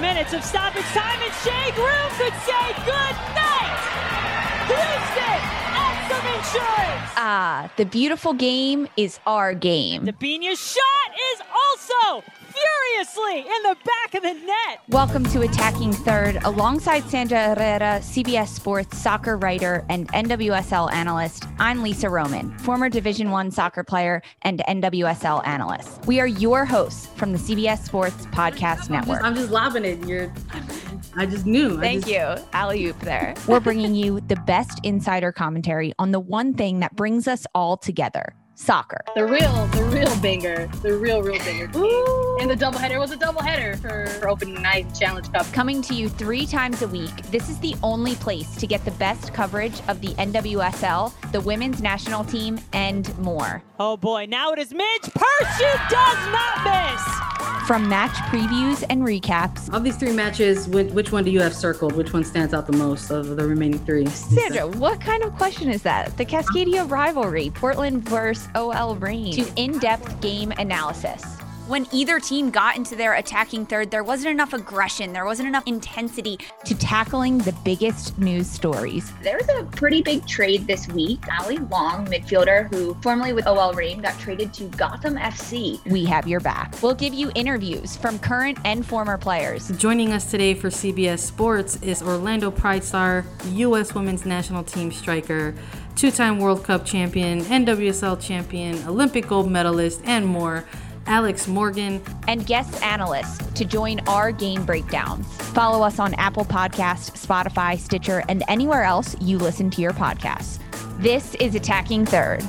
minutes of stoppage time, and Shea Groom could say good night. Houston, some insurance. Ah, the beautiful game is our game. Debinha's shot is also furiously in the back of the net. Welcome to Attacking Third, alongside Sandra Herrera, CBS Sports soccer writer and NWSL analyst. I'm Lisa Roman, former Division One soccer player and NWSL analyst. We are your hosts from the CBS Sports Podcast Network. I'm just lobbing it. You're. I just knew. Thank just, you, alley oop there. We're bringing you the best insider commentary on the one thing that brings us all together soccer. The real, the real banger, the real, real banger. And the doubleheader was a doubleheader for, for opening night Challenge Cup. Coming to you three times a week, this is the only place to get the best coverage of the NWSL, the women's national team, and more. Oh boy, now it is Midge Purce. She does not miss. From match previews and recaps. Of these three matches, which, one do you have circled? Which one stands out the most of the remaining three? Sandra, what kind of question is that? The Cascadia rivalry, Portland versus OL Reign, to in depth game analysis. When either team got into their attacking third, there wasn't enough aggression, there wasn't enough intensity to tackling the biggest news stories. There was a pretty big trade this week. Allie Long, midfielder who formerly with OL Reign, got traded to Gotham FC. We have your back. We'll give you interviews from current and former players. Joining us today for CBS Sports is Orlando Pride star, U.S. Women's National Team striker, two time World Cup champion, NWSL champion, Olympic gold medalist, and more. Alex Morgan, and guest analysts to join our game breakdown. Follow us on Apple Podcasts, Spotify, Stitcher, and anywhere else you listen to your podcasts. This is Attacking Third.